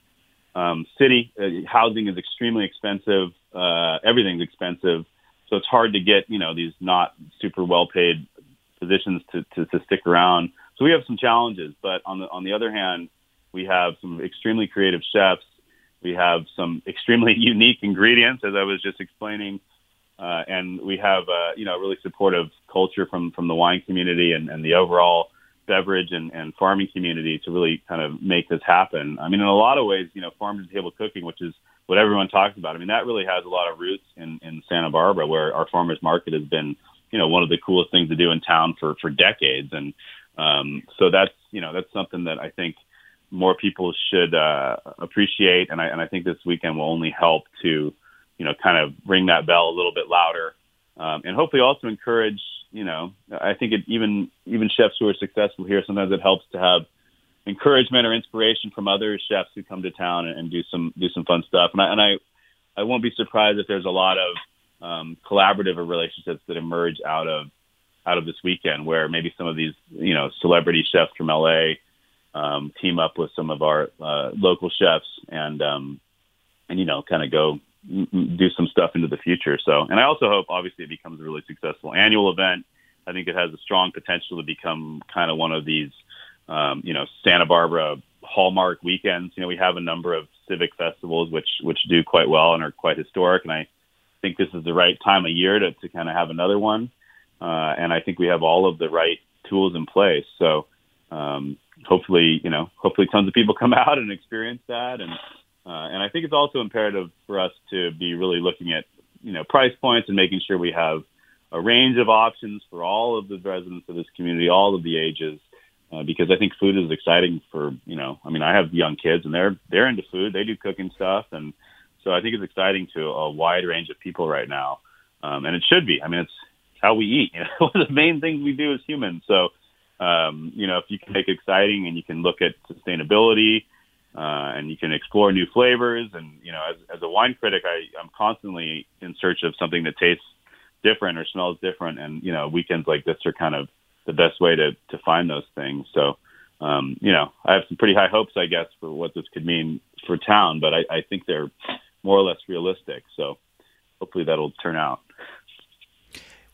um, city. Uh, housing is extremely expensive. Uh, everything's expensive, so it's hard to get you know these not super well paid positions to, to, to stick around. So we have some challenges, but on the on the other hand, we have some extremely creative chefs. We have some extremely unique ingredients, as I was just explaining, uh, and we have uh, you know a really supportive culture from from the wine community and, and the overall beverage and, and farming community to really kind of make this happen. I mean, in a lot of ways, you know, farm to table cooking, which is what everyone talks about. I mean, that really has a lot of roots in, in Santa Barbara, where our farmers market has been, you know, one of the coolest things to do in town for for decades. And um, so that's you know that's something that I think more people should uh, appreciate, and I and I think this weekend will only help to you know kind of ring that bell a little bit louder, um, and hopefully also encourage you know I think it even even chefs who are successful here sometimes it helps to have encouragement or inspiration from other chefs who come to town and, and do some do some fun stuff, and I and I I won't be surprised if there's a lot of um, collaborative relationships that emerge out of out of this weekend, where maybe some of these you know celebrity chefs from LA um, team up with some of our uh, local chefs and um, and you know kind of go do some stuff into the future. So, and I also hope obviously it becomes a really successful annual event. I think it has a strong potential to become kind of one of these um, you know Santa Barbara hallmark weekends. You know, we have a number of civic festivals which which do quite well and are quite historic, and I think this is the right time of year to, to kind of have another one uh, and I think we have all of the right tools in place. So um, hopefully, you know, hopefully tons of people come out and experience that, and uh, and I think it's also imperative for us to be really looking at you know price points and making sure we have a range of options for all of the residents of this community, all of the ages. Uh, because I think food is exciting for you know. I mean, I have young kids and they're they're into food. They do cooking stuff, and so I think it's exciting to a wide range of people right now. Um, and it should be. I mean, it's how we eat. You know, one of the main things we do as humans. So, um, you know, if you can make it exciting and you can look at sustainability uh, and you can explore new flavors. And you know, as, as a wine critic, I, I'm constantly in search of something that tastes different or smells different. And you know, weekends like this are kind of the best way to to find those things. So, um, you know, I have some pretty high hopes, I guess, for what this could mean for town. But I, I think they're more or less realistic. So, hopefully, that'll turn out.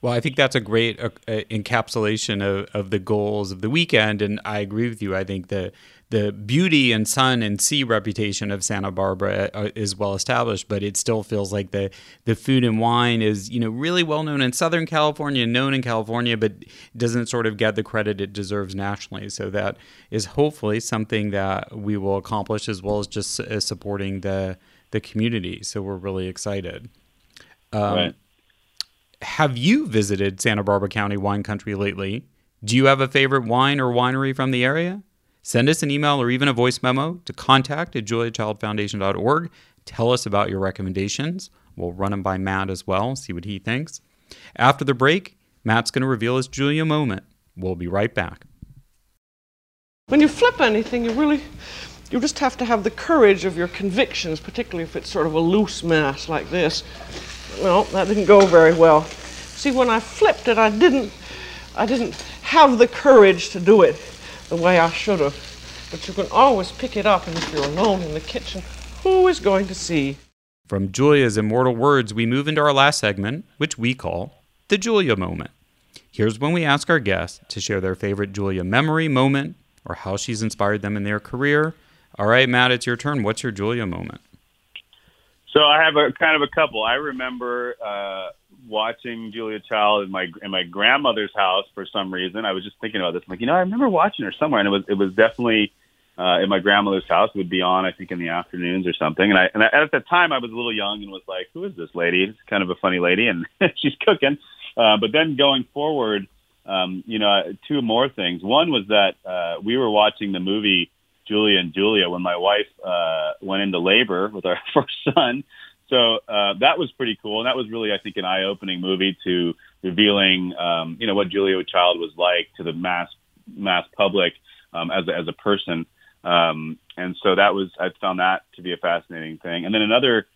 Well, I think that's a great uh, uh, encapsulation of, of the goals of the weekend, and I agree with you. I think the the beauty and sun and sea reputation of Santa Barbara uh, is well established, but it still feels like the the food and wine is you know really well known in Southern California, known in California, but doesn't sort of get the credit it deserves nationally. So that is hopefully something that we will accomplish, as well as just uh, supporting the the community. So we're really excited. Um, right have you visited Santa Barbara County wine country lately? Do you have a favorite wine or winery from the area? Send us an email or even a voice memo to contact at juliachildfoundation.org. Tell us about your recommendations. We'll run them by Matt as well, see what he thinks. After the break, Matt's going to reveal his Julia moment. We'll be right back. When you flip anything, you really, you just have to have the courage of your convictions, particularly if it's sort of a loose mass like this. Well, that didn't go very well. See, when I flipped it, I didn't, I didn't have the courage to do it the way I should have. But you can always pick it up, and if you're alone in the kitchen, who is going to see? From Julia's immortal words, we move into our last segment, which we call the Julia moment. Here's when we ask our guests to share their favorite Julia memory, moment, or how she's inspired them in their career. All right, Matt, it's your turn. What's your Julia moment? So I have a kind of a couple. I remember uh, watching Julia Child in my in my grandmother's house for some reason. I was just thinking about this. I'm like, you know, I remember watching her somewhere, and it was it was definitely uh, in my grandmother's house. It would be on, I think, in the afternoons or something. And I and I, at the time, I was a little young and was like, who is this lady? It's kind of a funny lady, and she's cooking. Uh, but then going forward, um, you know, two more things. One was that uh, we were watching the movie Julia and Julia when my wife uh, went into labor with our first son. So uh, that was pretty cool, and that was really, I think, an eye-opening movie to revealing, um, you know, what Julia Child was like to the mass mass public um, as a, as a person. Um, and so that was, I found that to be a fascinating thing. And then another,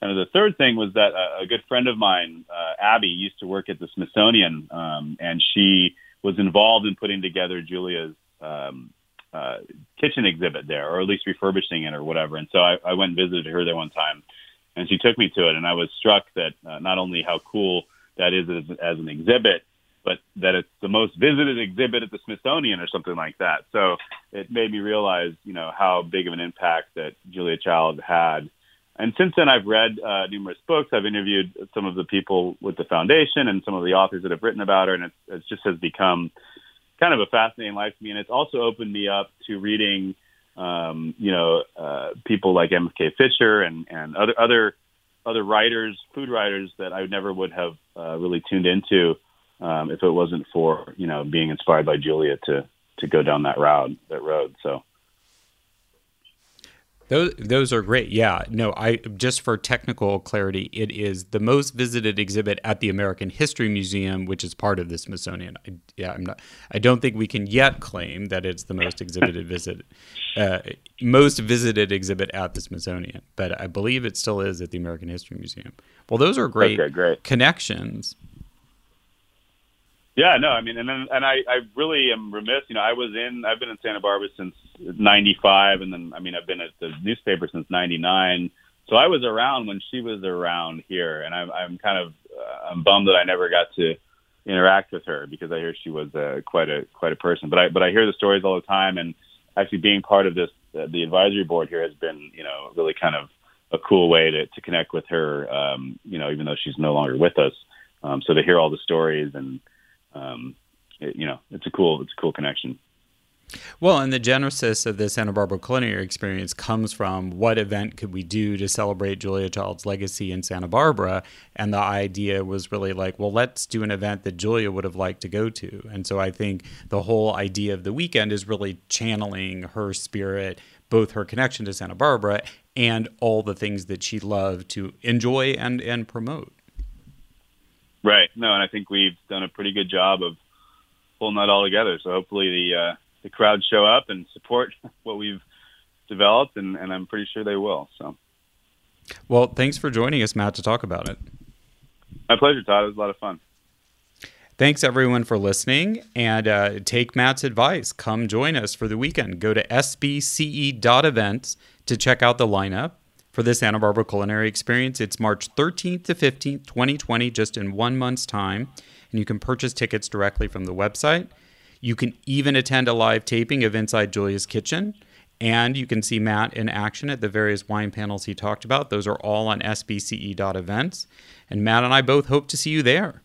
kind of the third thing was that a, a good friend of mine, uh, Abby, used to work at the Smithsonian, um, and she was involved in putting together Julia's um, uh, kitchen exhibit there, or at least refurbishing it or whatever. And so I, I went and visited her there one time, and she took me to it, and I was struck that uh, not only how cool that is as, as an exhibit, but that it's the most visited exhibit at the Smithsonian or something like that. So it made me realize, you know, how big of an impact that Julia Child had. And since then, I've read uh, numerous books. I've interviewed some of the people with the foundation and some of the authors that have written about her, and it, it just has become kind of a fascinating life to me, and it's also opened me up to reading, um, you know, uh, people like MFK Fisher and and other other other writers, food writers that I never would have uh, really tuned into um, if it wasn't for you know being inspired by Julia to to go down that route that road. So those those are great. Yeah. No, I just for technical clarity, it is the most visited exhibit at the American History Museum, which is part of the Smithsonian. I, yeah, I'm not. I don't think we can yet claim that it's the most exhibited visit, uh, most visited exhibit at the Smithsonian, but I believe it still is at the American History Museum. Well, those are great, okay, great. connections. Yeah, no, I mean, and then, and I, I really am remiss. You know, I was in, I've been in Santa Barbara since '95, and then, I mean, I've been at the newspaper since '99. So I was around when she was around here, and I'm, I'm kind of, uh, I'm bummed that I never got to interact with her because I hear she was uh, quite a, quite a person. But I, but I hear the stories all the time, and actually being part of this, uh, the advisory board here has been, you know, really kind of a cool way to, to connect with her. Um, you know, even though she's no longer with us. Um, so to hear all the stories and um, it, you know, it's a cool, it's a cool connection. Well, and the genesis of the Santa Barbara culinary experience comes from what event could we do to celebrate Julia Child's legacy in Santa Barbara? And the idea was really like, well, let's do an event that Julia would have liked to go to. And so I think the whole idea of the weekend is really channeling her spirit, both her connection to Santa Barbara and all the things that she loved to enjoy and, and promote. Right. No, and I think we've done a pretty good job of pulling that all together. So hopefully the uh, the crowd show up and support what we've developed, and, and I'm pretty sure they will. So, well, thanks for joining us, Matt, to talk about it. My pleasure, Todd. It was a lot of fun. Thanks everyone for listening and uh, take Matt's advice. Come join us for the weekend. Go to sbce.events to check out the lineup for the Santa Barbara Culinary Experience. It's March 13th to 15th, 2020, just in one month's time. And you can purchase tickets directly from the website. You can even attend a live taping of Inside Julia's Kitchen. And you can see Matt in action at the various wine panels he talked about. Those are all on sbce.events. And Matt and I both hope to see you there.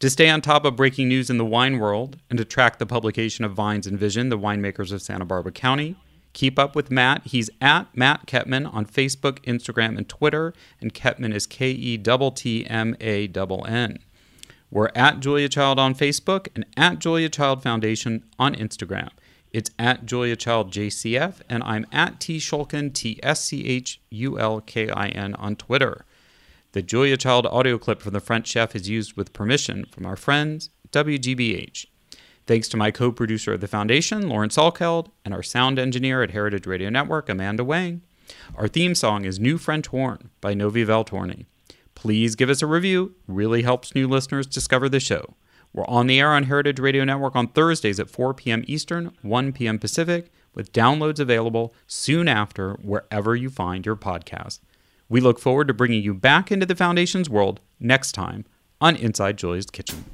To stay on top of breaking news in the wine world and to track the publication of Vines and Vision, the winemakers of Santa Barbara County, keep up with Matt. He's at Matt Kettmann on Facebook, Instagram, and Twitter, and Kettmann is K E T T M A N N. We're at Julia Child on Facebook and at Julia Child Foundation on Instagram. It's at Julia Child JCF, and I'm at T Schulkin, T S C H U L K I N on Twitter. The Julia Child audio clip from the French chef is used with permission from our friends, WGBH. Thanks to my co producer of the Foundation, Lauren Salkeld, and our sound engineer at Heritage Radio Network, Amanda Wang. Our theme song is New French Horn by Novi Valtorni. Please give us a review, really helps new listeners discover the show. We're on the air on Heritage Radio Network on Thursdays at 4 p.m. Eastern, 1 p.m. Pacific, with downloads available soon after wherever you find your podcast. We look forward to bringing you back into the Foundation's world next time on Inside Julia's Kitchen.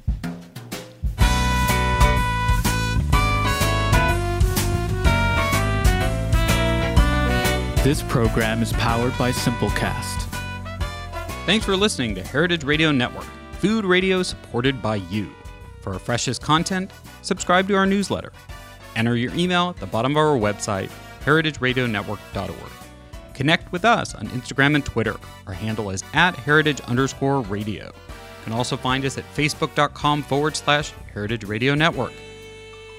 This program is powered by Simplecast. Thanks for listening to Heritage Radio Network, food radio supported by you. For our freshest content, subscribe to our newsletter. Enter your email at the bottom of our website, heritageradionetwork.org. Connect with us on Instagram and Twitter. Our handle is at heritage underscore radio. You can also find us at facebook.com forward slash heritage radio network.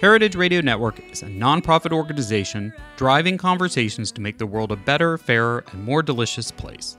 Heritage Radio Network is a nonprofit organization driving conversations to make the world a better, fairer, and more delicious place.